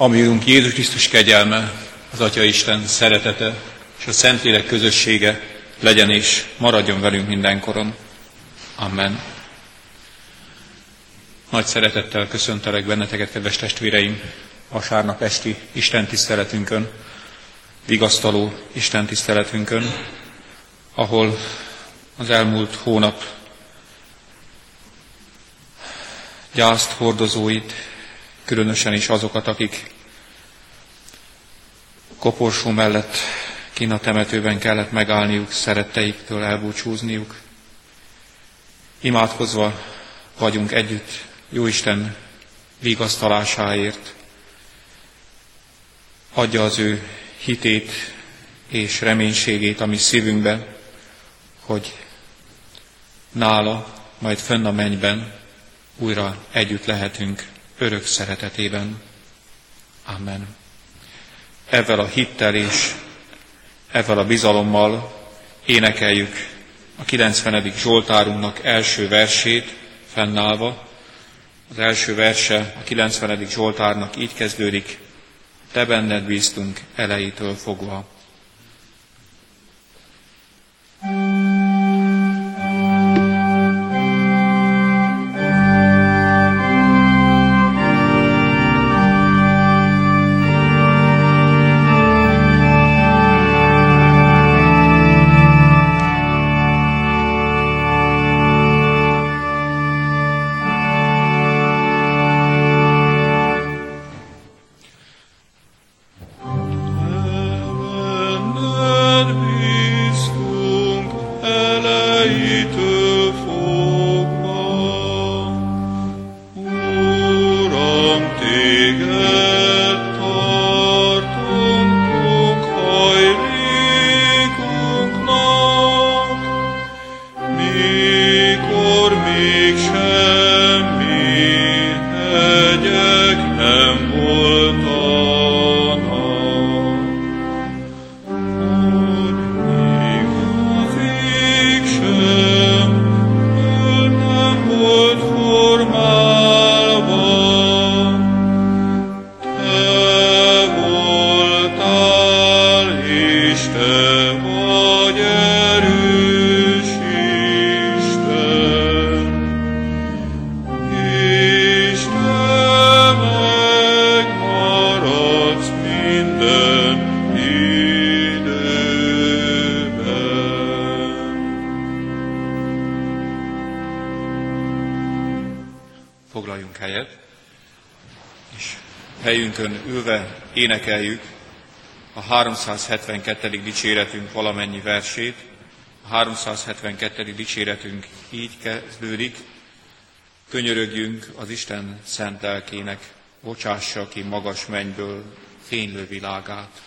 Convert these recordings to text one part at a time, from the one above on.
Ami Úrunk Jézus Krisztus kegyelme, az Atya Isten szeretete és a Szentlélek közössége legyen és maradjon velünk mindenkoron. Amen. Nagy szeretettel köszöntelek benneteket, kedves testvéreim, vasárnap esti Isten tiszteletünkön, vigasztaló Isten tiszteletünkön, ahol az elmúlt hónap gyászt hordozóit, különösen is azokat, akik koporsó mellett kína temetőben kellett megállniuk, szeretteiktől elbúcsúzniuk. Imádkozva vagyunk együtt Jóisten vigasztalásáért. Adja az ő hitét és reménységét a mi szívünkbe, hogy nála, majd fönn a mennyben újra együtt lehetünk örök szeretetében. Amen. Ezzel a hittel és ezzel a bizalommal énekeljük a 90. Zsoltárunknak első versét fennállva. Az első verse a 90. Zsoltárnak így kezdődik, Te benned bíztunk elejétől fogva. énekeljük 372. dicséretünk valamennyi versét. A 372. dicséretünk így kezdődik. Könyörögjünk az Isten szent lelkének, bocsássa ki magas mennyből fénylő világát.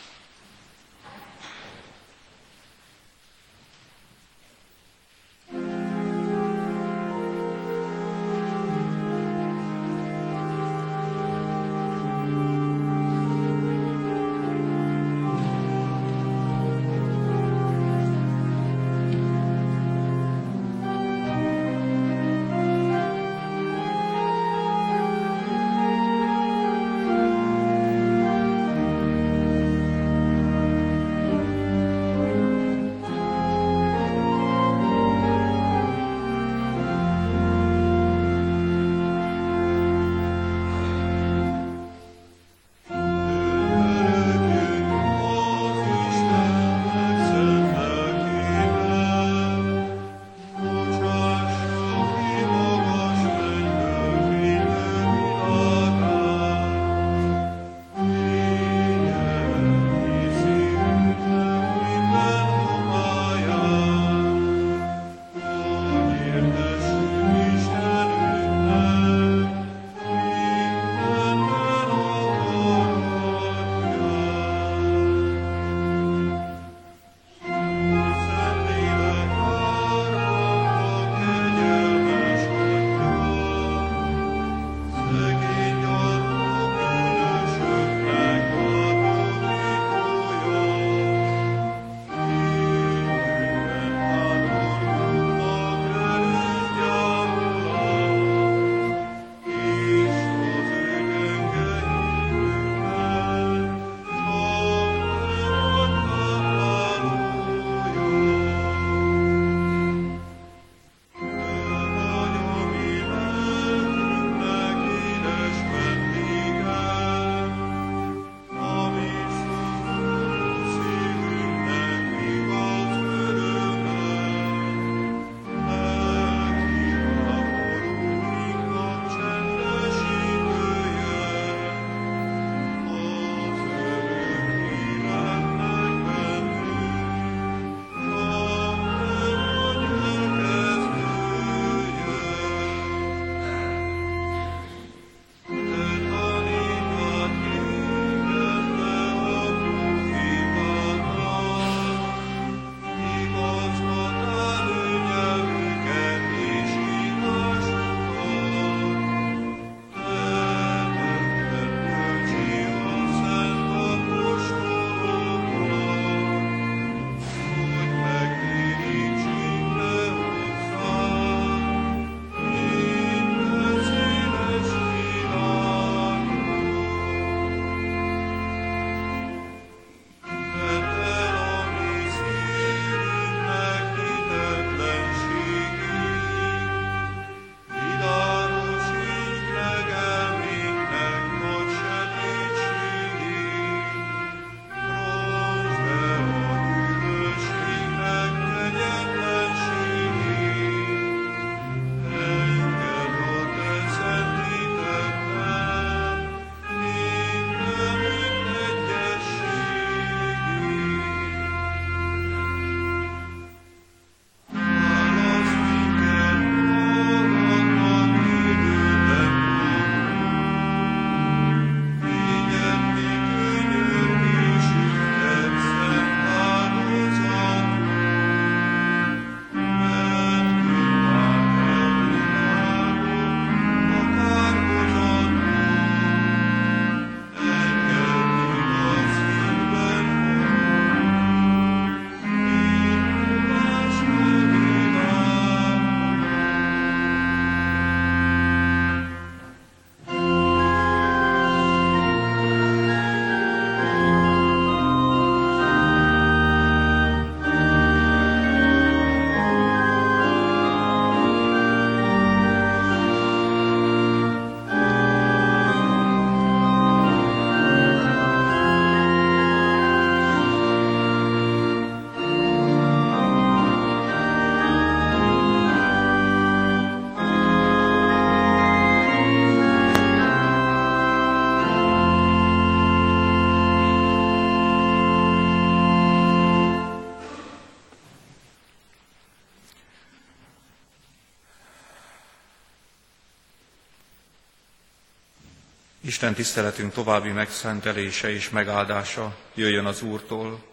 Isten tiszteletünk további megszentelése és megáldása jöjjön az Úrtól,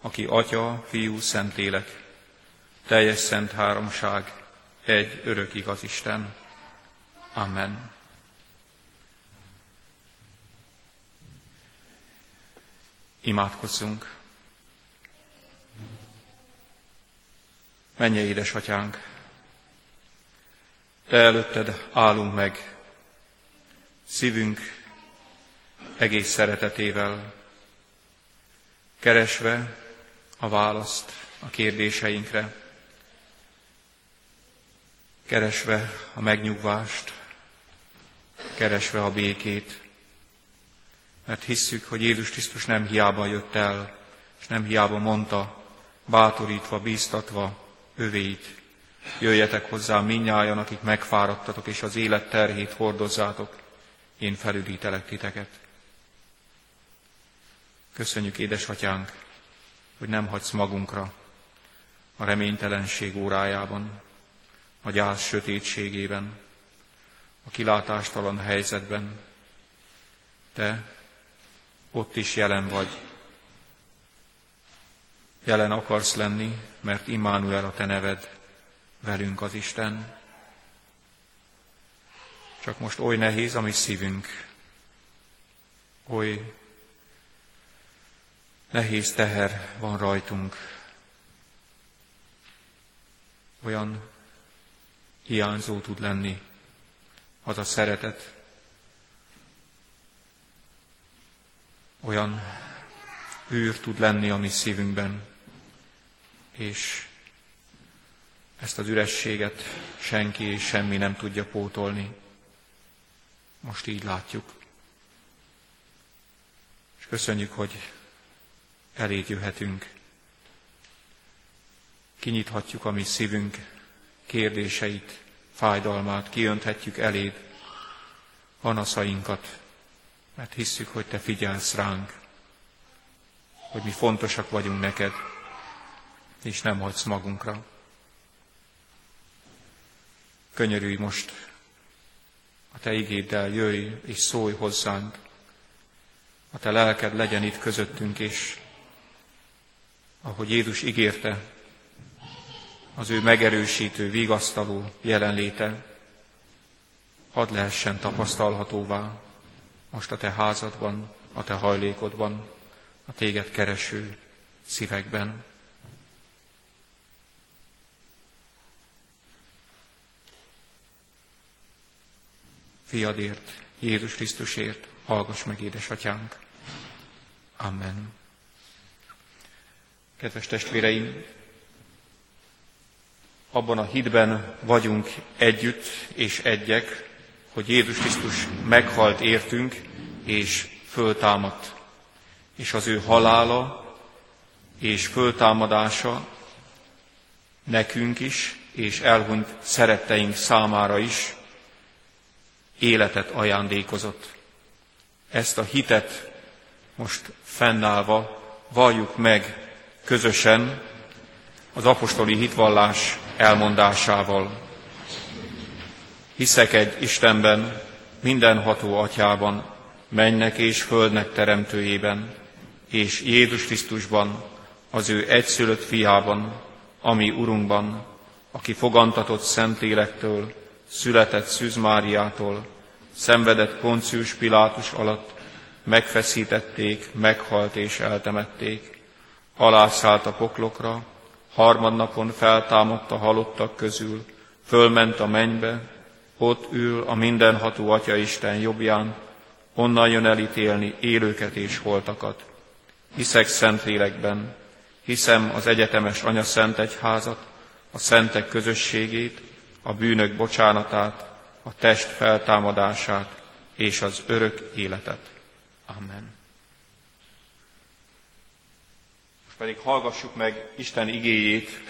aki Atya, Fiú, Szentlélek, teljes szent háromság, egy örök igaz Isten. Amen. Imádkozzunk. Menje, édesatyánk, Te előtted állunk meg, szívünk egész szeretetével, keresve a választ a kérdéseinkre, keresve a megnyugvást, keresve a békét, mert hisszük, hogy Jézus Krisztus nem hiába jött el, és nem hiába mondta, bátorítva, bíztatva övéit, jöjjetek hozzá minnyájan, akik megfáradtatok, és az élet terhét hordozzátok, én felüdítelek titeket. Köszönjük, édesatyánk, hogy nem hagysz magunkra a reménytelenség órájában, a gyász sötétségében, a kilátástalan helyzetben. Te ott is jelen vagy. Jelen akarsz lenni, mert Immanuel a te neved, velünk az Isten. Csak most oly nehéz a mi szívünk, oly nehéz teher van rajtunk, olyan hiányzó tud lenni az a szeretet, olyan űr tud lenni a mi szívünkben, és ezt az ürességet senki és semmi nem tudja pótolni. Most így látjuk. És köszönjük, hogy eléd jöhetünk. Kinyithatjuk a mi szívünk kérdéseit, fájdalmát, kiönthetjük eléd panaszainkat, mert hisszük, hogy Te figyelsz ránk, hogy mi fontosak vagyunk neked, és nem hagysz magunkra. Könyörülj most a Te igéddel, jöjj és szólj hozzánk. A Te lelked legyen itt közöttünk, és ahogy Jézus ígérte, az ő megerősítő, vigasztaló jelenléte hadd lehessen tapasztalhatóvá most a te házadban, a te hajlékodban, a téged kereső szívekben. Fiadért, Jézus Krisztusért, hallgass meg, édesatyánk. Amen. Kedves testvéreim, abban a hitben vagyunk együtt és egyek, hogy Jézus Krisztus meghalt értünk, és föltámadt. És az ő halála és föltámadása nekünk is, és elhunyt szeretteink számára is életet ajándékozott. Ezt a hitet most fennállva valljuk meg közösen az apostoli hitvallás elmondásával. Hiszek egy Istenben, mindenható atyában, mennek és földnek teremtőjében, és Jézus Krisztusban, az ő egyszülött fiában, ami Urunkban, aki fogantatott Szentlélektől, született Szűz Máriától, szenvedett Poncius Pilátus alatt, megfeszítették, meghalt és eltemették, alászállt a poklokra, harmadnapon feltámadt a halottak közül, fölment a mennybe, ott ül a mindenható Atya Isten jobbján, onnan jön elítélni élőket és holtakat. Hiszek Szentlélekben, hiszem az egyetemes Anya Szent Egyházat, a szentek közösségét, a bűnök bocsánatát, a test feltámadását és az örök életet. Amen. Pedig hallgassuk meg Isten igéjét,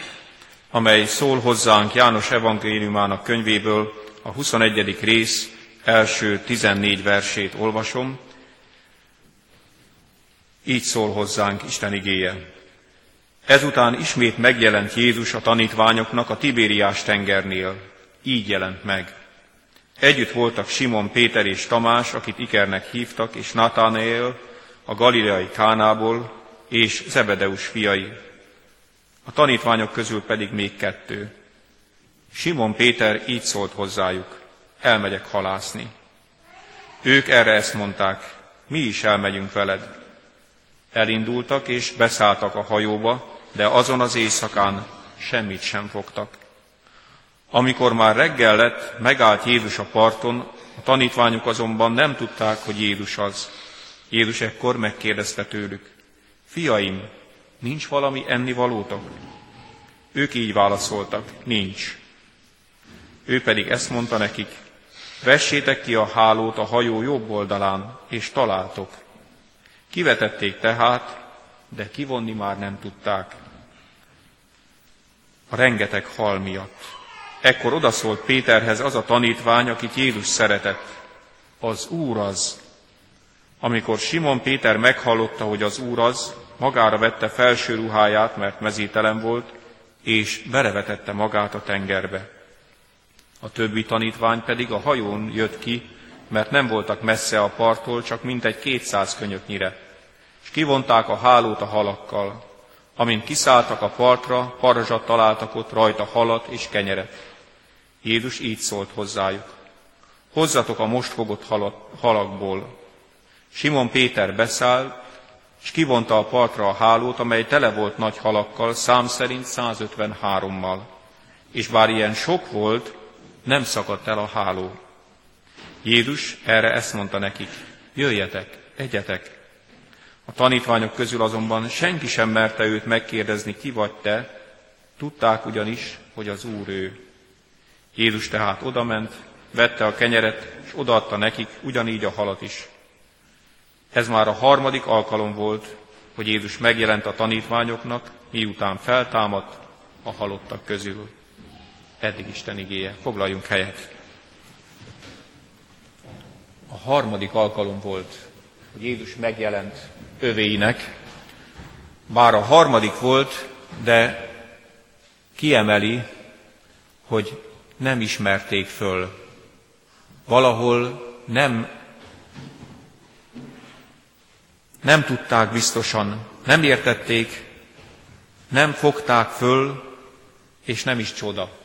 amely szól hozzánk János evangéliumának könyvéből, a 21. rész első 14 versét olvasom. Így szól hozzánk Isten igéje. Ezután ismét megjelent Jézus a tanítványoknak a Tibériás tengernél. Így jelent meg. Együtt voltak Simon, Péter és Tamás, akit Ikernek hívtak, és Nathanael, a galileai Kánából, és Zebedeus fiai. A tanítványok közül pedig még kettő. Simon Péter így szólt hozzájuk, elmegyek halászni. Ők erre ezt mondták, mi is elmegyünk veled. Elindultak és beszálltak a hajóba, de azon az éjszakán semmit sem fogtak. Amikor már reggel lett, megállt Jézus a parton, a tanítványok azonban nem tudták, hogy Jézus az. Jézus ekkor megkérdezte tőlük, fiaim, nincs valami ennivalótok? Ők így válaszoltak, nincs. Ő pedig ezt mondta nekik, vessétek ki a hálót a hajó jobb oldalán, és találtok. Kivetették tehát, de kivonni már nem tudták. A rengeteg hal miatt. Ekkor odaszólt Péterhez az a tanítvány, akit Jézus szeretett. Az Úr az. Amikor Simon Péter meghallotta, hogy az Úr az, magára vette felső ruháját, mert mezítelen volt, és belevetette magát a tengerbe. A többi tanítvány pedig a hajón jött ki, mert nem voltak messze a parttól, csak mintegy kétszáz könyöknyire, és kivonták a hálót a halakkal. Amint kiszálltak a partra, parazsat találtak ott rajta halat és kenyeret. Jézus így szólt hozzájuk. Hozzatok a most fogott halakból. Simon Péter beszállt, és kivonta a partra a hálót, amely tele volt nagy halakkal, szám szerint 153-mal. És bár ilyen sok volt, nem szakadt el a háló. Jézus erre ezt mondta nekik, jöjjetek, egyetek. A tanítványok közül azonban senki sem merte őt megkérdezni, ki vagy te, tudták ugyanis, hogy az Úr ő. Jézus tehát odament, vette a kenyeret, és odaadta nekik ugyanígy a halat is. Ez már a harmadik alkalom volt, hogy Jézus megjelent a tanítványoknak, miután feltámadt a halottak közül. Eddig Isten igéje. Foglaljunk helyet. A harmadik alkalom volt, hogy Jézus megjelent övéinek. Bár a harmadik volt, de kiemeli, hogy nem ismerték föl. Valahol nem, nem tudták biztosan, nem értették, nem fogták föl, és nem is csoda.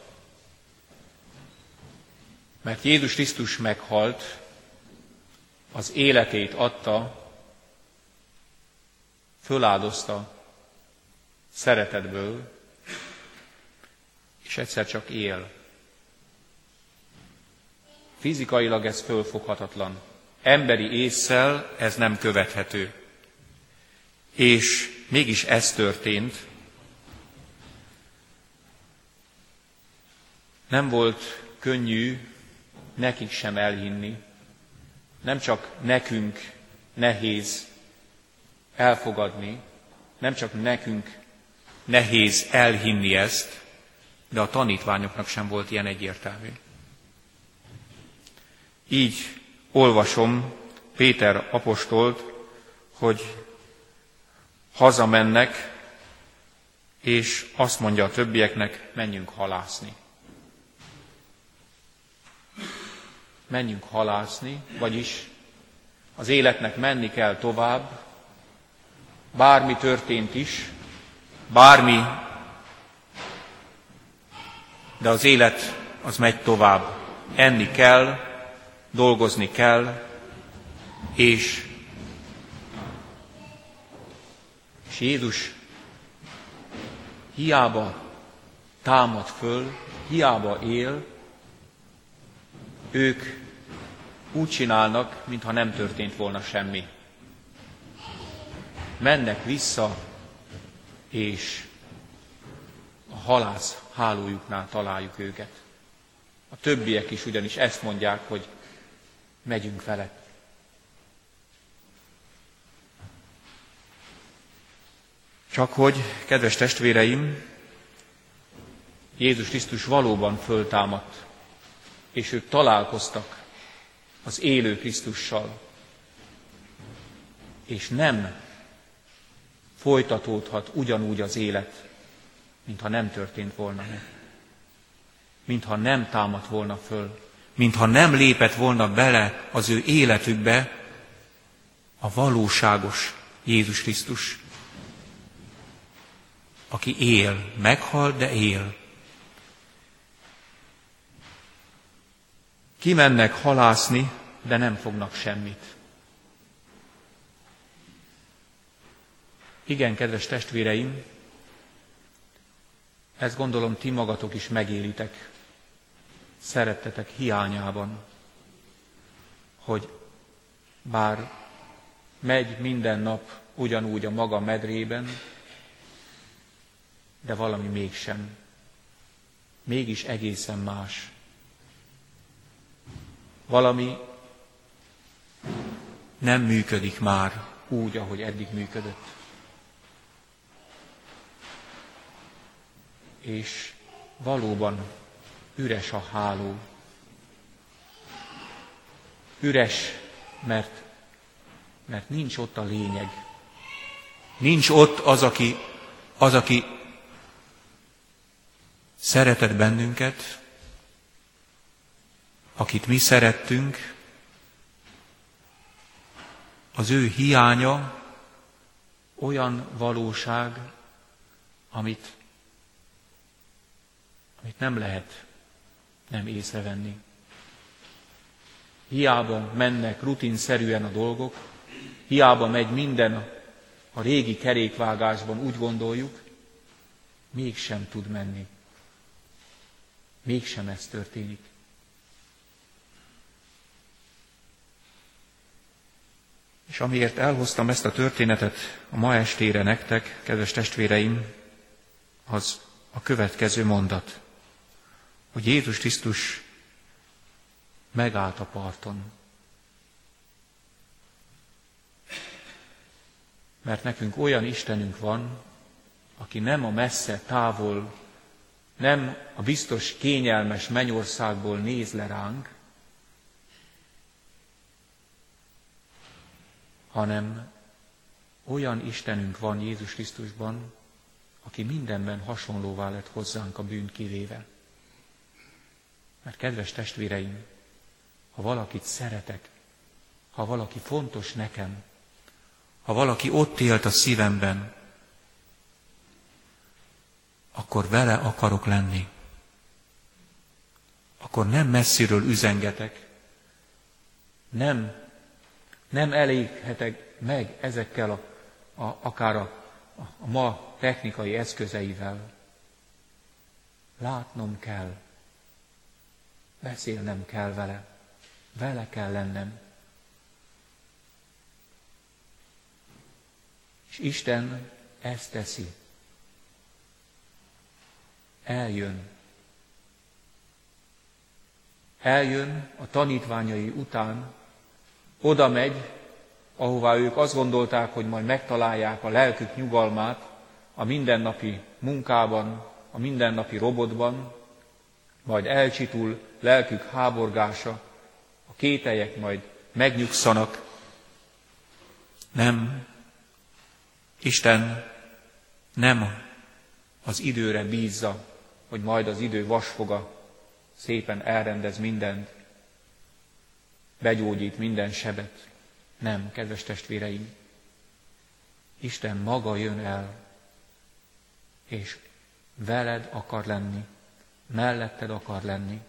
Mert Jézus Krisztus meghalt, az életét adta, föláldozta szeretetből, és egyszer csak él. Fizikailag ez fölfoghatatlan. Emberi észsel ez nem követhető. És mégis ez történt. Nem volt könnyű nekik sem elhinni, nem csak nekünk nehéz elfogadni, nem csak nekünk nehéz elhinni ezt, de a tanítványoknak sem volt ilyen egyértelmű. Így olvasom Péter apostolt, hogy hazamennek, és azt mondja a többieknek, menjünk halászni. Menjünk halászni, vagyis az életnek menni kell tovább, bármi történt is, bármi, de az élet az megy tovább. Enni kell, dolgozni kell, és, és Jézus hiába támad föl, hiába él, ők úgy csinálnak, mintha nem történt volna semmi. Mennek vissza, és a halász hálójuknál találjuk őket. A többiek is ugyanis ezt mondják, hogy megyünk vele. Csak hogy, kedves testvéreim, Jézus Krisztus valóban föltámadt, és ők találkoztak az élő Krisztussal, és nem folytatódhat ugyanúgy az élet, mintha nem történt volna meg. Mintha nem támadt volna föl mintha nem lépett volna bele az ő életükbe a valóságos Jézus Krisztus, aki él, meghal, de él. Kimennek halászni, de nem fognak semmit. Igen, kedves testvéreim, ezt gondolom ti magatok is megélitek, szerettetek hiányában, hogy bár megy minden nap ugyanúgy a maga medrében, de valami mégsem. Mégis egészen más. Valami nem működik már úgy, ahogy eddig működött. És valóban üres a háló. Üres, mert, mert nincs ott a lényeg. Nincs ott az, aki, az, aki szeretett bennünket, akit mi szerettünk, az ő hiánya olyan valóság, amit, amit nem lehet nem észrevenni. Hiába mennek rutinszerűen a dolgok, hiába megy minden a régi kerékvágásban, úgy gondoljuk, mégsem tud menni. Mégsem ez történik. És amiért elhoztam ezt a történetet a ma estére nektek, kedves testvéreim, az a következő mondat, hogy Jézus Krisztus megállt a parton. Mert nekünk olyan Istenünk van, aki nem a messze, távol, nem a biztos, kényelmes mennyországból néz le ránk, hanem olyan Istenünk van Jézus Krisztusban, aki mindenben hasonlóvá lett hozzánk a bűn kivéve. Mert kedves testvéreim, ha valakit szeretek, ha valaki fontos nekem, ha valaki ott élt a szívemben, akkor vele akarok lenni. Akkor nem messziről üzengetek, nem nem eléghetek meg ezekkel a, a, akár a, a, ma technikai eszközeivel. Látnom kell, beszélnem kell vele, vele kell lennem. És Isten ezt teszi. Eljön. Eljön a tanítványai után, oda megy, ahová ők azt gondolták, hogy majd megtalálják a lelkük nyugalmát a mindennapi munkában, a mindennapi robotban, majd elcsitul lelkük háborgása, a kételyek majd megnyugszanak. Nem, Isten nem az időre bízza, hogy majd az idő vasfoga szépen elrendez mindent, begyógyít minden sebet. Nem, kedves testvéreim, Isten maga jön el, és veled akar lenni, melletted akar lenni.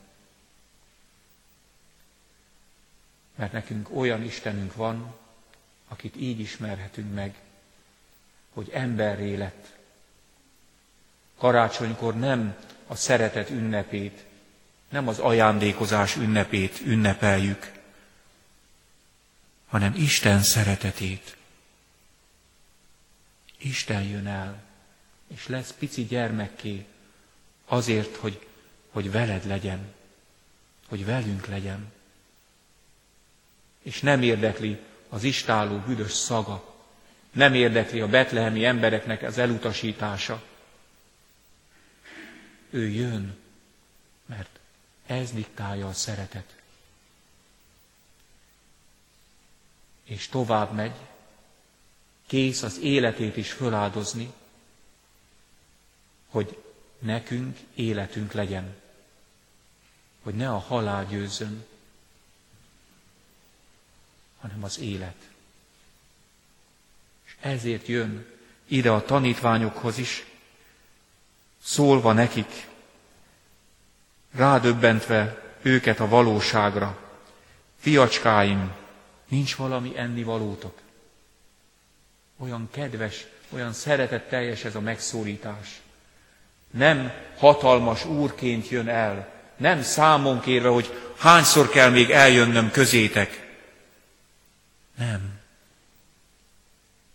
Mert nekünk olyan Istenünk van, akit így ismerhetünk meg, hogy emberré lett. Karácsonykor nem a szeretet ünnepét, nem az ajándékozás ünnepét ünnepeljük, hanem Isten szeretetét. Isten jön el, és lesz pici gyermekké, azért, hogy, hogy veled legyen, hogy velünk legyen. És nem érdekli az istáló büdös szaga, nem érdekli a betlehemi embereknek az elutasítása. Ő jön, mert ez diktálja a szeretet. és tovább megy, kész az életét is föláldozni, hogy nekünk életünk legyen. hogy ne a halál győzzön, hanem az élet. És ezért jön ide a tanítványokhoz is, szólva nekik, rádöbbentve őket a valóságra. Fiacskáim, nincs valami ennivalótok? Olyan kedves, olyan szeretetteljes ez a megszólítás. Nem hatalmas úrként jön el, nem számon kérve, hogy hányszor kell még eljönnöm közétek. Nem.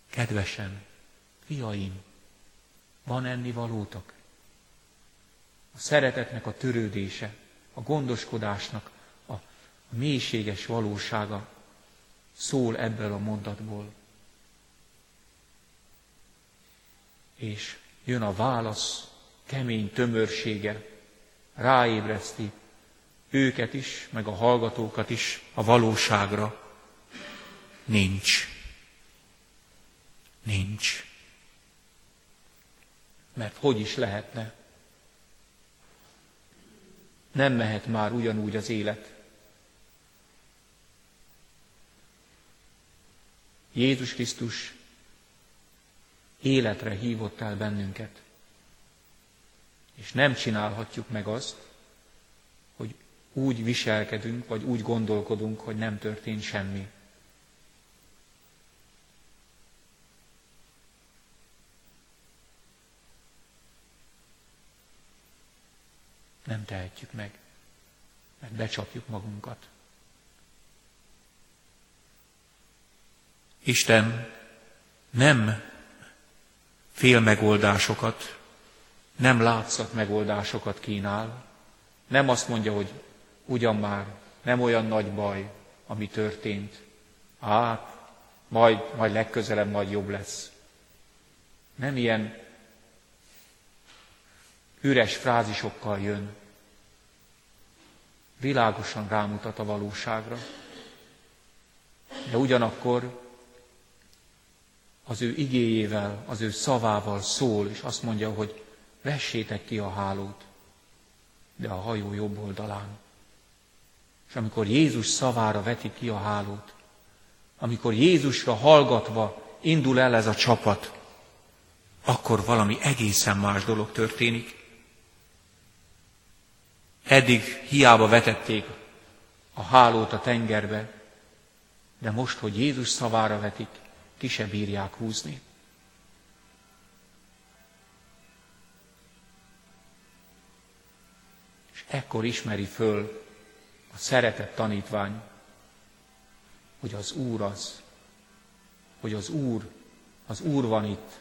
Kedvesen, fiaim, van enni valótok? A szeretetnek a törődése, a gondoskodásnak a, mélységes valósága szól ebből a mondatból. És jön a válasz, kemény tömörsége, ráébreszti őket is, meg a hallgatókat is a valóságra. Nincs. Nincs. Mert hogy is lehetne? Nem mehet már ugyanúgy az élet. Jézus Krisztus életre hívott el bennünket. És nem csinálhatjuk meg azt, hogy úgy viselkedünk, vagy úgy gondolkodunk, hogy nem történt semmi. Nem tehetjük meg, mert becsapjuk magunkat. Isten nem fél megoldásokat, nem látszat megoldásokat kínál, nem azt mondja, hogy ugyan már nem olyan nagy baj, ami történt. Á, majd, majd legközelebb majd jobb lesz. Nem ilyen üres frázisokkal jön. Világosan rámutat a valóságra. De ugyanakkor az ő igéjével, az ő szavával szól, és azt mondja, hogy vessétek ki a hálót, de a hajó jobb oldalán. És amikor Jézus szavára veti ki a hálót, amikor Jézusra hallgatva indul el ez a csapat, akkor valami egészen más dolog történik. Eddig hiába vetették a hálót a tengerbe, de most, hogy Jézus szavára vetik, ki se bírják húzni. És ekkor ismeri föl a szeretett tanítvány, hogy az Úr az, hogy az Úr, az Úr van itt.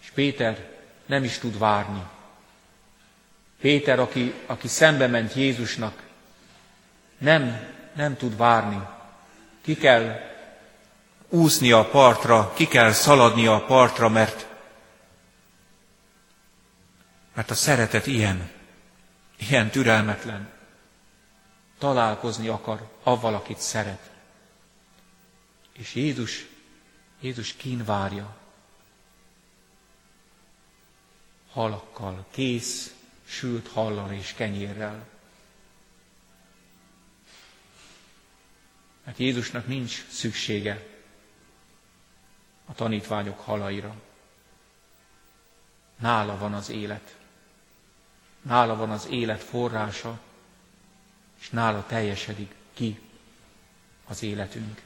És Péter nem is tud várni. Péter, aki, aki szembe ment Jézusnak, nem, nem tud várni, ki kell úszni a partra, ki kell szaladni a partra, mert, mert a szeretet ilyen, ilyen türelmetlen. Találkozni akar avval, akit szeret. És Jézus, Jézus kínvárja. Halakkal, kész, sült hallal és kenyérrel. Mert Jézusnak nincs szüksége a tanítványok halaira. Nála van az élet. Nála van az élet forrása, és nála teljesedik ki az életünk.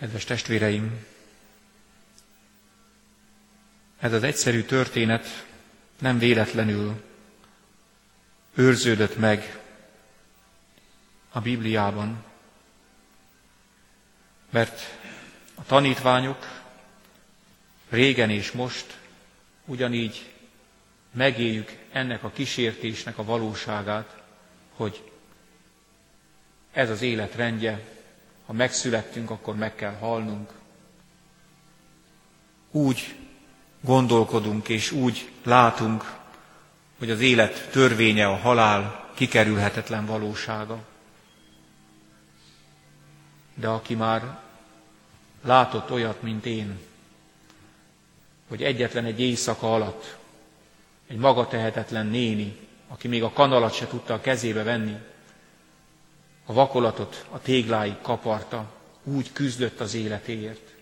Kedves testvéreim, ez az egyszerű történet nem véletlenül őrződött meg a Bibliában, mert a tanítványok régen és most ugyanígy megéljük ennek a kísértésnek a valóságát, hogy ez az élet rendje, ha megszülettünk, akkor meg kell halnunk. Úgy gondolkodunk és úgy látunk, hogy az élet törvénye, a halál kikerülhetetlen valósága. De aki már látott olyat, mint én, hogy egyetlen egy éjszaka alatt egy maga tehetetlen néni, aki még a kanalat se tudta a kezébe venni, a vakolatot a tégláig kaparta, úgy küzdött az életéért.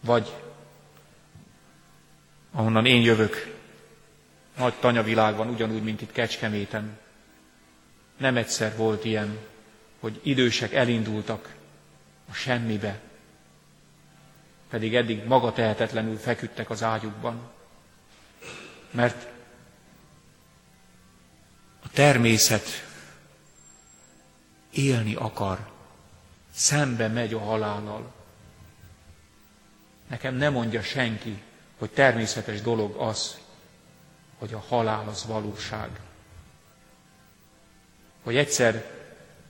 Vagy ahonnan én jövök, nagy tanyavilágban, ugyanúgy, mint itt Kecskeméten. Nem egyszer volt ilyen, hogy idősek elindultak a semmibe, pedig eddig maga tehetetlenül feküdtek az ágyukban. Mert a természet élni akar, szembe megy a halállal. Nekem nem mondja senki, hogy természetes dolog az, hogy a halál az valóság. Hogy egyszer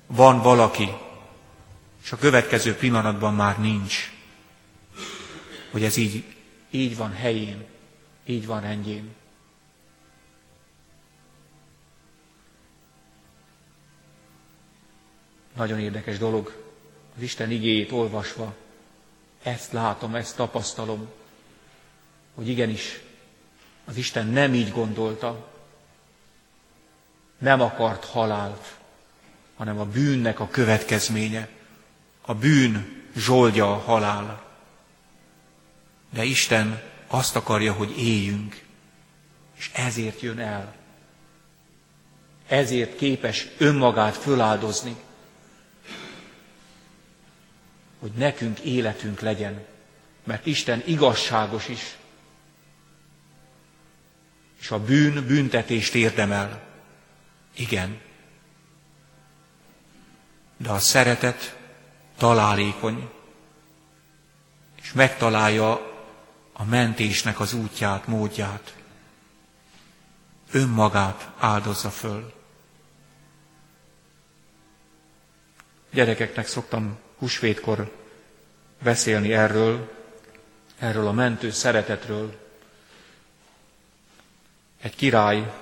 van valaki, és a következő pillanatban már nincs. Hogy ez így, így van helyén, így van rendjén. Nagyon érdekes dolog, az Isten igéjét olvasva, ezt látom, ezt tapasztalom, hogy igenis, az Isten nem így gondolta, nem akart halált, hanem a bűnnek a következménye. A bűn zsoldja a halál. De Isten azt akarja, hogy éljünk, és ezért jön el. Ezért képes önmagát föláldozni, hogy nekünk életünk legyen, mert Isten igazságos is, és a bűn büntetést érdemel. Igen. De a szeretet találékony, és megtalálja a mentésnek az útját, módját. Önmagát áldozza föl. Gyerekeknek szoktam húsvétkor beszélni erről, erről a mentő szeretetről, egy király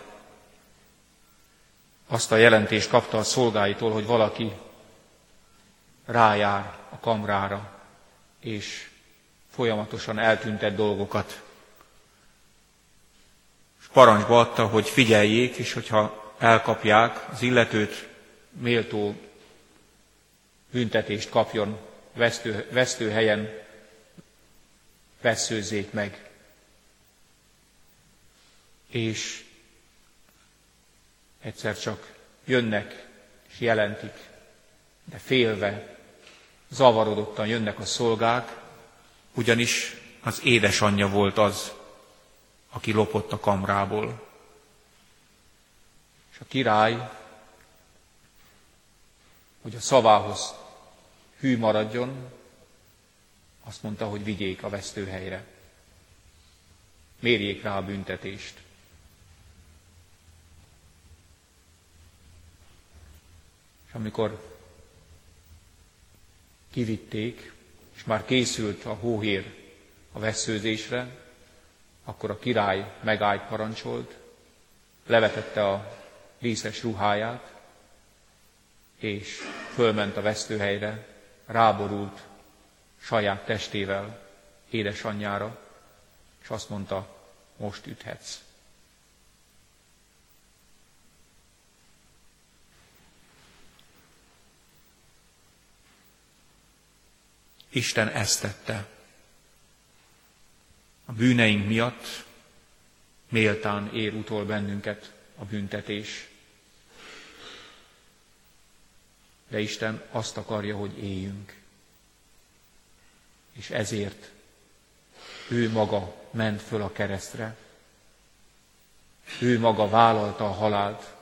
azt a jelentést kapta a szolgáitól, hogy valaki rájár a kamrára, és folyamatosan eltüntett dolgokat. És parancsba adta, hogy figyeljék, és hogyha elkapják az illetőt, méltó büntetést kapjon, vesztő, vesztőhelyen veszőzzék meg és egyszer csak jönnek és jelentik, de félve, zavarodottan jönnek a szolgák, ugyanis az édesanyja volt az, aki lopott a kamrából. És a király, hogy a szavához hű maradjon, azt mondta, hogy vigyék a vesztőhelyre. Mérjék rá a büntetést. amikor kivitték, és már készült a hóhér a veszőzésre, akkor a király megállt parancsolt, levetette a díszes ruháját, és fölment a vesztőhelyre, ráborult saját testével édesanyjára, és azt mondta, most üthetsz. Isten ezt tette. A bűneink miatt méltán ér utol bennünket a büntetés. De Isten azt akarja, hogy éljünk. És ezért ő maga ment föl a keresztre. Ő maga vállalta a halált,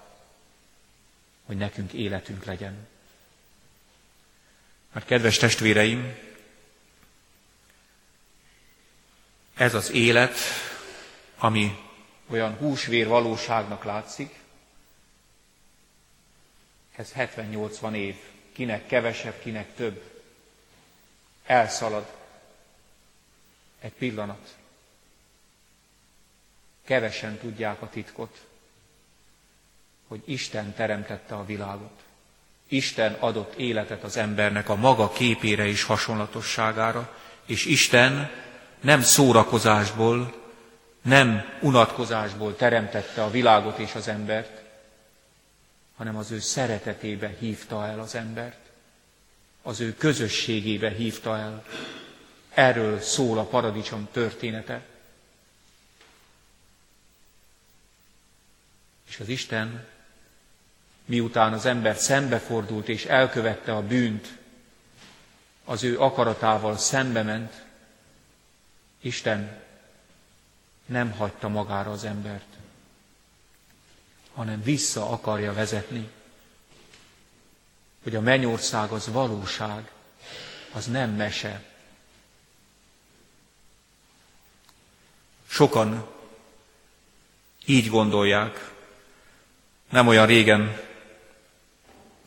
hogy nekünk életünk legyen. Mert kedves testvéreim, Ez az élet, ami olyan húsvér valóságnak látszik, ez 70-80 év, kinek kevesebb, kinek több, elszalad. Egy pillanat. Kevesen tudják a titkot, hogy Isten teremtette a világot, Isten adott életet az embernek a maga képére és hasonlatosságára, és Isten nem szórakozásból, nem unatkozásból teremtette a világot és az embert, hanem az ő szeretetébe hívta el az embert, az ő közösségébe hívta el. Erről szól a paradicsom története. És az Isten, miután az ember szembefordult és elkövette a bűnt, az ő akaratával szembe ment, Isten nem hagyta magára az embert, hanem vissza akarja vezetni, hogy a mennyország az valóság, az nem mese. Sokan így gondolják. Nem olyan régen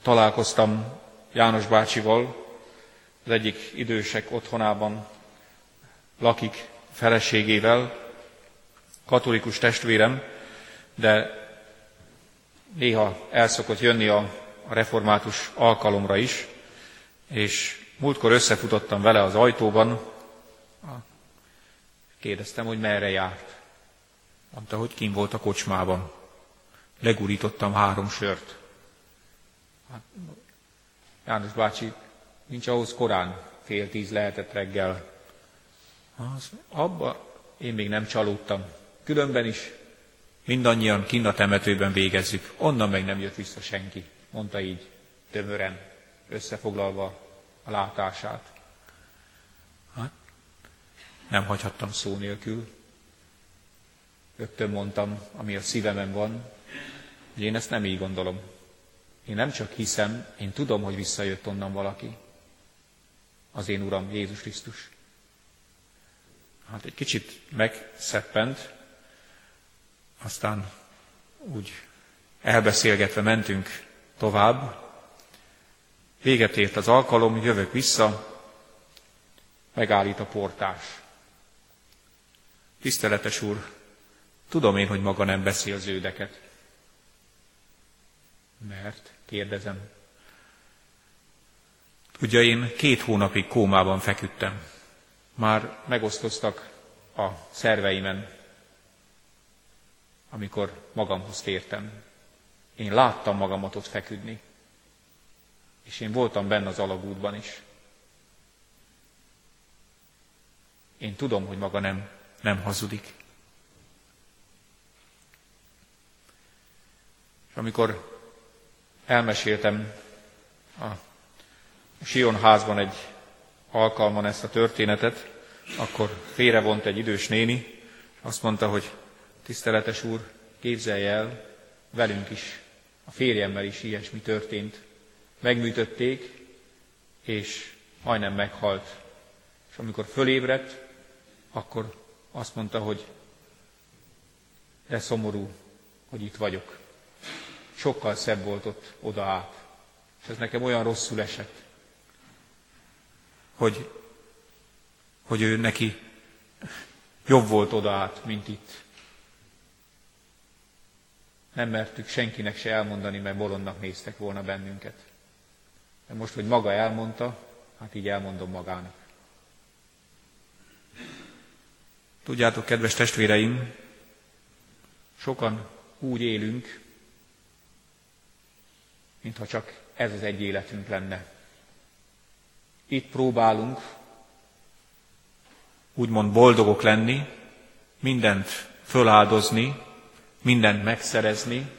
találkoztam János bácsival, az egyik idősek otthonában lakik feleségével, katolikus testvérem, de néha el szokott jönni a református alkalomra is, és múltkor összefutottam vele az ajtóban, kérdeztem, hogy merre járt. Mondta, hogy kim volt a kocsmában. Legurítottam három sört. Hát, János bácsi, nincs ahhoz korán, fél tíz lehetett reggel. Az, abba én még nem csalódtam. Különben is mindannyian kinn a temetőben végezzük, onnan meg nem jött vissza senki, mondta így tömören, összefoglalva a látását. Hát, nem hagyhattam szó nélkül. Rögtön mondtam, ami a szívemen van, hogy én ezt nem így gondolom. Én nem csak hiszem, én tudom, hogy visszajött onnan valaki. Az én Uram, Jézus Krisztus. Hát egy kicsit megszeppent, aztán úgy elbeszélgetve mentünk tovább. Véget ért az alkalom, jövök vissza, megállít a portás. Tiszteletes úr, tudom én, hogy maga nem beszél ződeket. Mert, kérdezem. Tudja, én két hónapig kómában feküdtem. Már megosztoztak a szerveimen, amikor magamhoz tértem. Én láttam magamat ott feküdni, és én voltam benne az alagútban is. Én tudom, hogy maga nem, nem hazudik. És amikor elmeséltem a Sion házban egy alkalman ezt a történetet, akkor félrevont egy idős néni, azt mondta, hogy tiszteletes úr, képzelje el, velünk is, a férjemmel is ilyesmi történt. Megműtötték, és majdnem meghalt. És amikor fölébredt, akkor azt mondta, hogy de szomorú, hogy itt vagyok. Sokkal szebb volt ott oda át. És ez nekem olyan rosszul esett, hogy, hogy ő neki jobb volt oda át, mint itt. Nem mertük senkinek se elmondani, mert bolondnak néztek volna bennünket. De most, hogy maga elmondta, hát így elmondom magának. Tudjátok, kedves testvéreim, sokan úgy élünk, mintha csak ez az egy életünk lenne. Itt próbálunk úgymond boldogok lenni, mindent föláldozni, mindent megszerezni,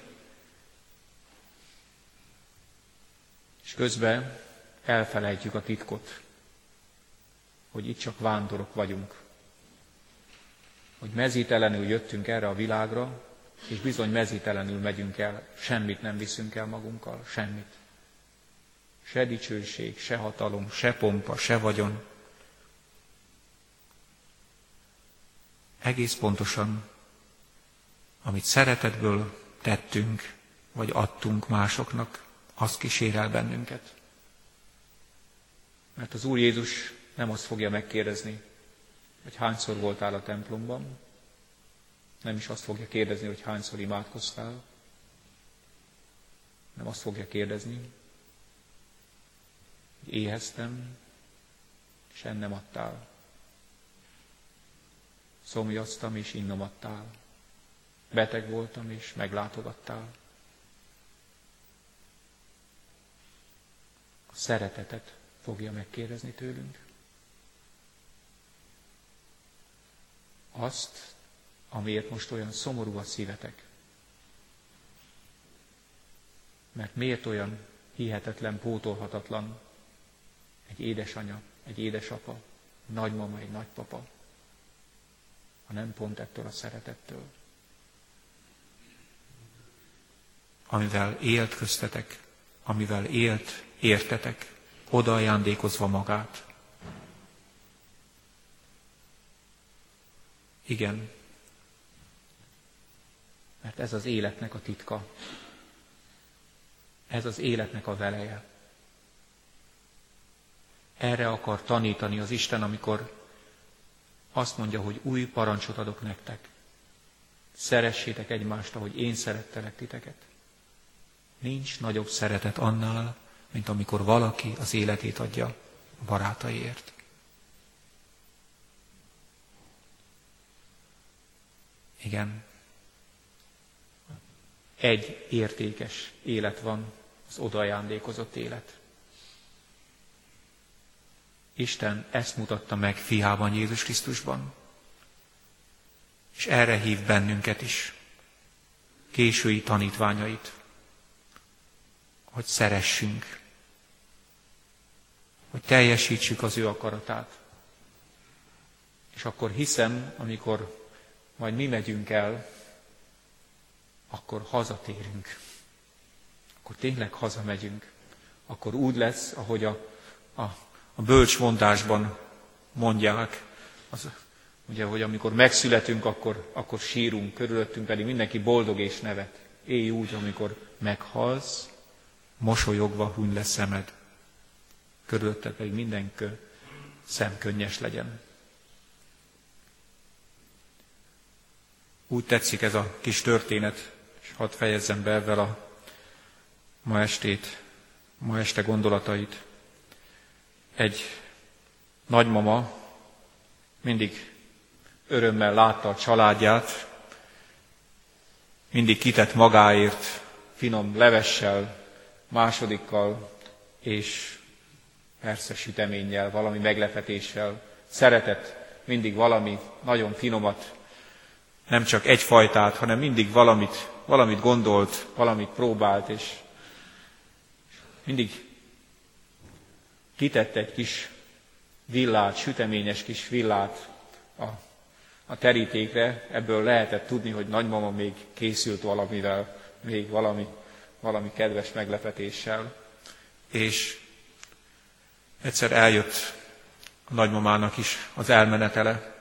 és közben elfelejtjük a titkot, hogy itt csak vándorok vagyunk, hogy mezítelenül jöttünk erre a világra, és bizony mezítelenül megyünk el, semmit nem viszünk el magunkkal, semmit. Se dicsőség, se hatalom, se pompa, se vagyon. Egész pontosan amit szeretetből tettünk, vagy adtunk másoknak, az kísér bennünket. Mert az Úr Jézus nem azt fogja megkérdezni, hogy hányszor voltál a templomban, nem is azt fogja kérdezni, hogy hányszor imádkoztál, nem azt fogja kérdezni, éheztem, és ennem adtál. Szomjaztam, és innom adtál. Beteg voltam, és meglátogattál. A szeretetet fogja megkérdezni tőlünk. Azt, amiért most olyan szomorú a szívetek. Mert miért olyan hihetetlen, pótolhatatlan egy édesanya, egy édesapa, nagymama, egy nagypapa, ha nem pont ettől a szeretettől. Amivel élt köztetek, amivel élt értetek, oda ajándékozva magát. Igen, mert ez az életnek a titka. Ez az életnek a veleje. Erre akar tanítani az Isten, amikor azt mondja, hogy új parancsot adok nektek. Szeressétek egymást, ahogy én szerettelek titeket. Nincs nagyobb szeretet annál, mint amikor valaki az életét adja barátaiért. Igen. Egy értékes élet van, az odaajándékozott élet. Isten ezt mutatta meg fiában Jézus Krisztusban. És erre hív bennünket is, késői tanítványait, hogy szeressünk, hogy teljesítsük az ő akaratát. És akkor hiszem, amikor majd mi megyünk el, akkor hazatérünk. Akkor tényleg hazamegyünk. Akkor úgy lesz, ahogy a, a, a bölcsmondásban mondják, az, ugye, hogy amikor megszületünk, akkor, akkor sírunk, körülöttünk pedig mindenki boldog és nevet. Élj úgy, amikor meghalsz, mosolyogva huny le szemed. Körülötted pedig mindenki szemkönnyes legyen. Úgy tetszik ez a kis történet, és hadd fejezzem be ezzel a ma estét, ma este gondolatait. Egy nagymama mindig örömmel látta a családját, mindig kitett magáért finom levessel, másodikkal, és persze süteménnyel, valami meglepetéssel. Szeretett mindig valami nagyon finomat nem csak egyfajtát, hanem mindig valamit, valamit gondolt, valamit próbált, és mindig kitett egy kis villát, süteményes kis villát a, a terítékre, ebből lehetett tudni, hogy nagymama még készült valamivel, még valami, valami kedves meglepetéssel. És egyszer eljött a nagymamának is az elmenetele,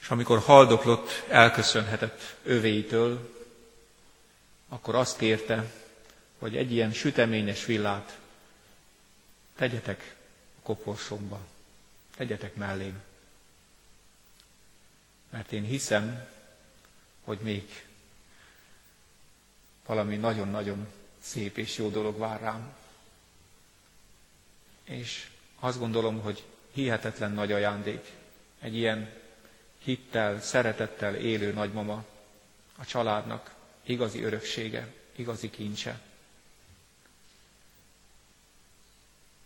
és amikor haldoklott, elköszönhetett övéitől, akkor azt kérte, hogy egy ilyen süteményes villát tegyetek a koporsomba, tegyetek mellém. Mert én hiszem, hogy még valami nagyon-nagyon szép és jó dolog vár rám. És azt gondolom, hogy hihetetlen nagy ajándék egy ilyen hittel, szeretettel élő nagymama a családnak igazi öröksége, igazi kincse.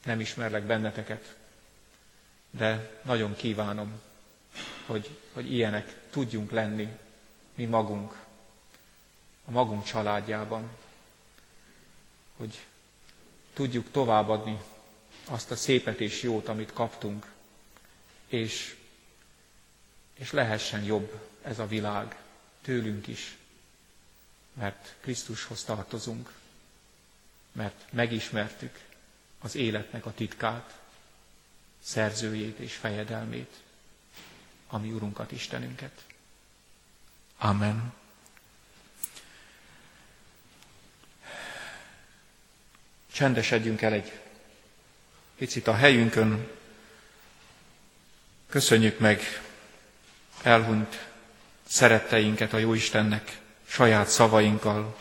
Nem ismerlek benneteket, de nagyon kívánom, hogy, hogy ilyenek tudjunk lenni mi magunk, a magunk családjában, hogy tudjuk továbbadni azt a szépet és jót, amit kaptunk, és és lehessen jobb ez a világ tőlünk is, mert Krisztushoz tartozunk, mert megismertük az életnek a titkát, szerzőjét és fejedelmét, ami Urunkat, Istenünket. Amen. Csendesedjünk el egy picit a helyünkön, köszönjük meg elhunyt szeretteinket a Jóistennek saját szavainkkal.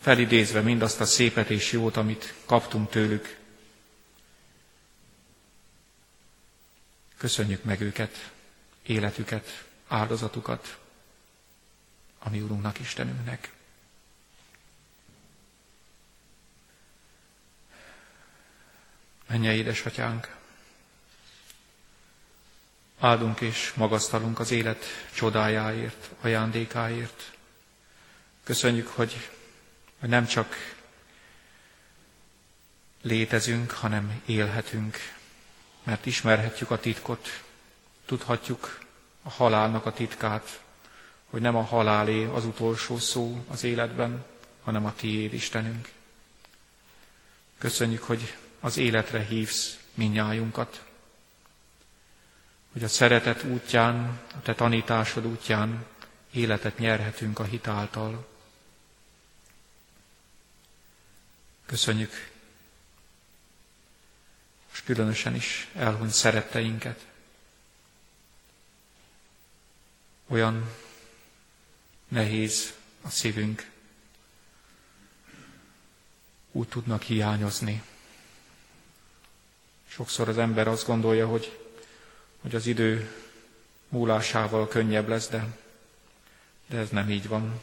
felidézve mindazt a szépet és jót, amit kaptunk tőlük. Köszönjük meg őket, életüket, áldozatukat, ami Urunknak, Istenünknek. Menje, édesatyánk! Áldunk és magasztalunk az élet csodájáért, ajándékáért. Köszönjük, hogy, hogy nem csak létezünk, hanem élhetünk, mert ismerhetjük a titkot, tudhatjuk a halálnak a titkát, hogy nem a halálé az utolsó szó az életben, hanem a tiéd, Istenünk. Köszönjük, hogy az életre hívsz minnyájunkat, hogy a szeretet útján, a te tanításod útján életet nyerhetünk a hitáltal. Köszönjük, és különösen is elhunyt szeretteinket. Olyan nehéz a szívünk, úgy tudnak hiányozni. Sokszor az ember azt gondolja, hogy hogy az idő múlásával könnyebb lesz, de, de ez nem így van.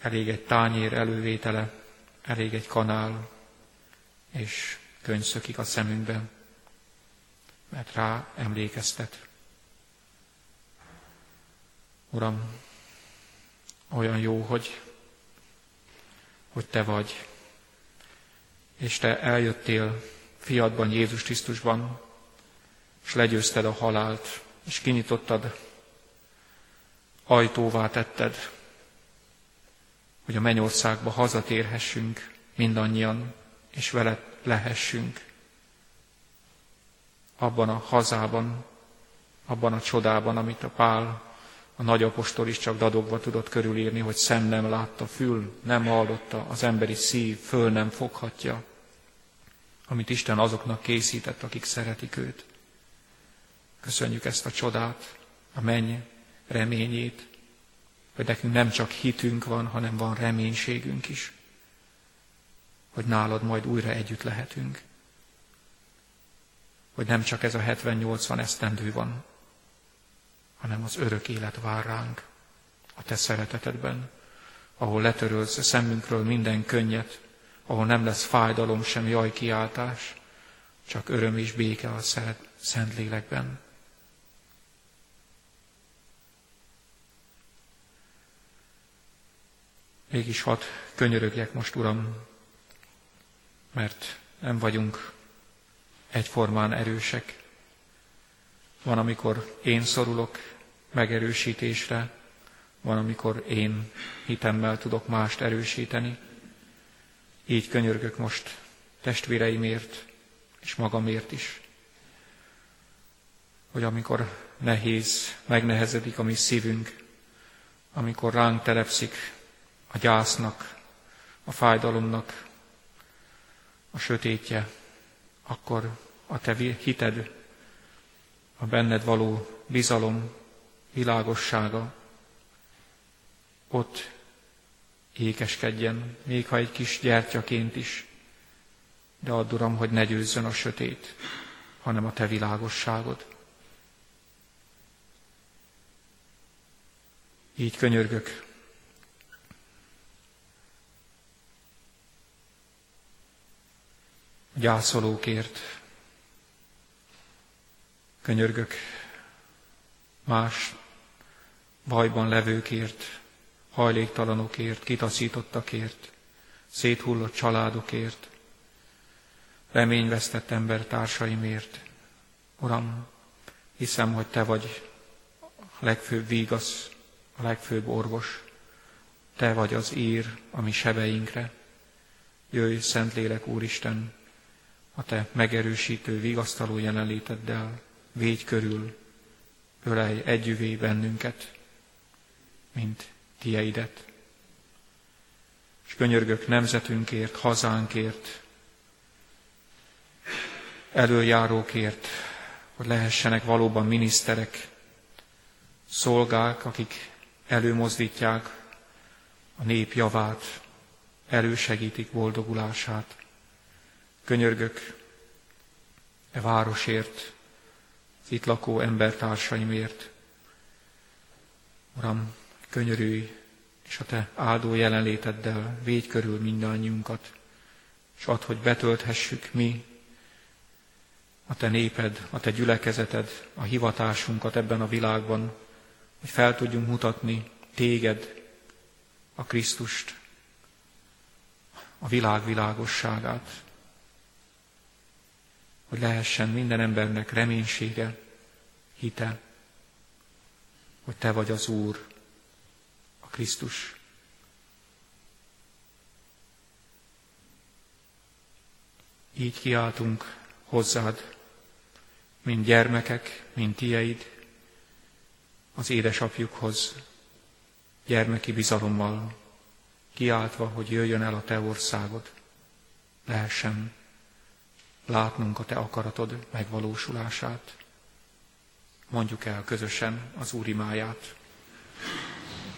Elég egy tányér elővétele, elég egy kanál, és könyv szökik a szemünkbe, mert rá emlékeztet. Uram, olyan jó, hogy, hogy Te vagy, és te eljöttél fiadban, Jézus Krisztusban, és legyőzted a halált, és kinyitottad, ajtóvá tetted, hogy a mennyországba hazatérhessünk mindannyian, és veled lehessünk. Abban a hazában, abban a csodában, amit a Pál, a nagyapostol is csak dadogva tudott körülírni, hogy szem nem látta, fül nem hallotta, az emberi szív föl nem foghatja, amit Isten azoknak készített, akik szeretik őt. Köszönjük ezt a csodát, a menny reményét, hogy nekünk nem csak hitünk van, hanem van reménységünk is, hogy nálad majd újra együtt lehetünk. Hogy nem csak ez a 70-80 esztendő van, hanem az örök élet vár ránk a te szeretetedben, ahol letörölsz a szemünkről minden könnyet, ahol nem lesz fájdalom, sem jaj kiáltás, csak öröm és béke a szent lélekben. Mégis hadd könyörögjek most, Uram, mert nem vagyunk egyformán erősek. Van, amikor én szorulok megerősítésre, van, amikor én hitemmel tudok mást erősíteni. Így könyörgök most testvéreimért és magamért is, hogy amikor nehéz, megnehezedik a mi szívünk, amikor ránk telepszik a gyásznak, a fájdalomnak a sötétje, akkor a te hited, a benned való bizalom, világossága ott ékeskedjen, még ha egy kis gyertyaként is, de add, Uram, hogy ne győzzön a sötét, hanem a Te világosságod. Így könyörgök. A gyászolókért könyörgök más bajban levőkért, hajléktalanokért, kitaszítottakért, széthullott családokért, reményvesztett embertársaimért. Uram, hiszem, hogy Te vagy a legfőbb vígasz, a legfőbb orvos. Te vagy az ír a mi sebeinkre. Jöjj, Szentlélek Úristen, a Te megerősítő, vigasztaló jelenléteddel, védj körül, ölej együvé bennünket, mint tieidet. És könyörgök nemzetünkért, hazánkért, előjárókért, hogy lehessenek valóban miniszterek, szolgák, akik előmozdítják a nép javát, elősegítik boldogulását. Könyörgök e városért, itt lakó embertársaimért. Uram, könyörülj, és a Te áldó jelenléteddel védj körül mindannyiunkat, és add, hogy betölthessük mi a Te néped, a Te gyülekezeted, a hivatásunkat ebben a világban, hogy fel tudjunk mutatni Téged, a Krisztust, a világ világosságát, hogy lehessen minden embernek reménysége, hite, hogy Te vagy az Úr, Krisztus. Így kiáltunk hozzád, mint gyermekek, mint tieid, az édesapjukhoz, gyermeki bizalommal, kiáltva, hogy jöjjön el a Te országod, lehessen látnunk a Te akaratod megvalósulását. Mondjuk el közösen az Úr imáját.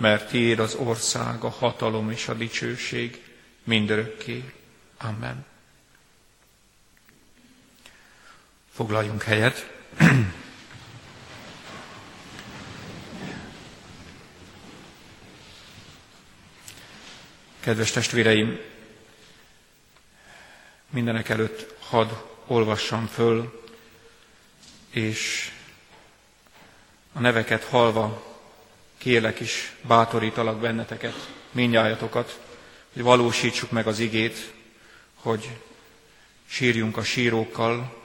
mert tiéd az ország, a hatalom és a dicsőség mindörökké. Amen. Foglaljunk helyet. Kedves testvéreim, mindenek előtt hadd olvassam föl, és a neveket halva kérlek is bátorítalak benneteket, mindjájatokat, hogy valósítsuk meg az igét, hogy sírjunk a sírókkal,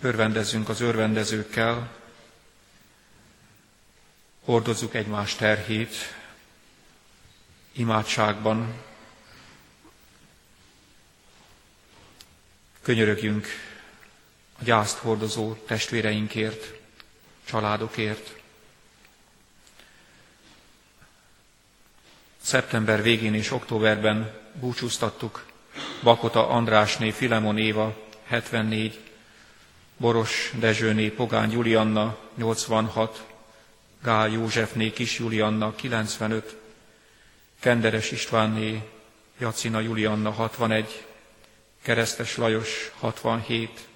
örvendezzünk az örvendezőkkel, hordozzuk egymás terhét, imádságban könyörögjünk a gyászt hordozó testvéreinkért, családokért. Szeptember végén és októberben búcsúztattuk Bakota Andrásné, Filemon Éva 74, Boros Dezsőné, Pogány Julianna 86, Gál Józsefné, Kis Julianna 95, Kenderes Istvánné, Jacina Julianna 61, Keresztes Lajos 67,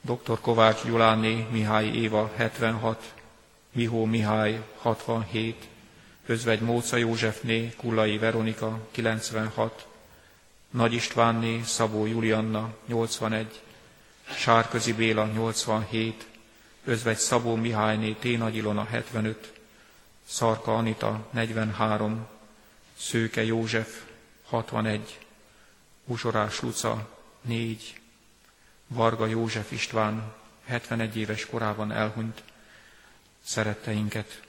dr. Kovács Gyuláné, Mihály Éva 76, Mihó Mihály 67, Özvegy Móca Józsefné, Kullai Veronika 96, Nagy Istvánné, Szabó Julianna 81, Sárközi Béla 87, Özvegy Szabó Mihályné, T. Nagy Ilona 75, Szarka Anita 43, Szőke József 61, Uzsorás Luca 4, Varga József István 71 éves korában elhunyt szeretteinket.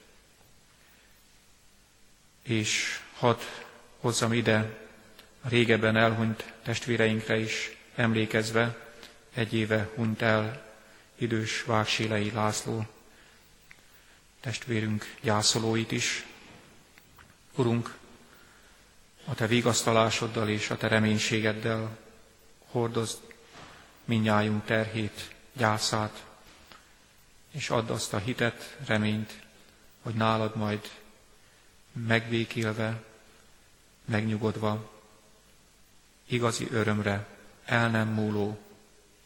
És hadd hozzam ide a régebben elhunyt testvéreinkre is emlékezve, egy éve hunyt el idős Vágsilei László testvérünk gyászolóit is. Urunk, a Te vigasztalásoddal és a Te reménységeddel hordozd minnyájunk terhét, gyászát, és add azt a hitet, reményt, hogy nálad majd megbékélve, megnyugodva, igazi örömre, el nem múló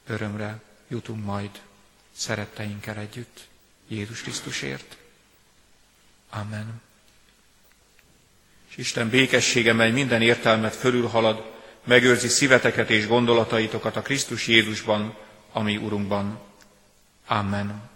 örömre jutunk majd szeretteinkkel együtt Jézus Krisztusért. Amen. És Isten békessége, mely minden értelmet fölülhalad, megőrzi szíveteket és gondolataitokat a Krisztus Jézusban, ami Urunkban. Amen.